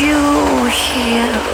you here.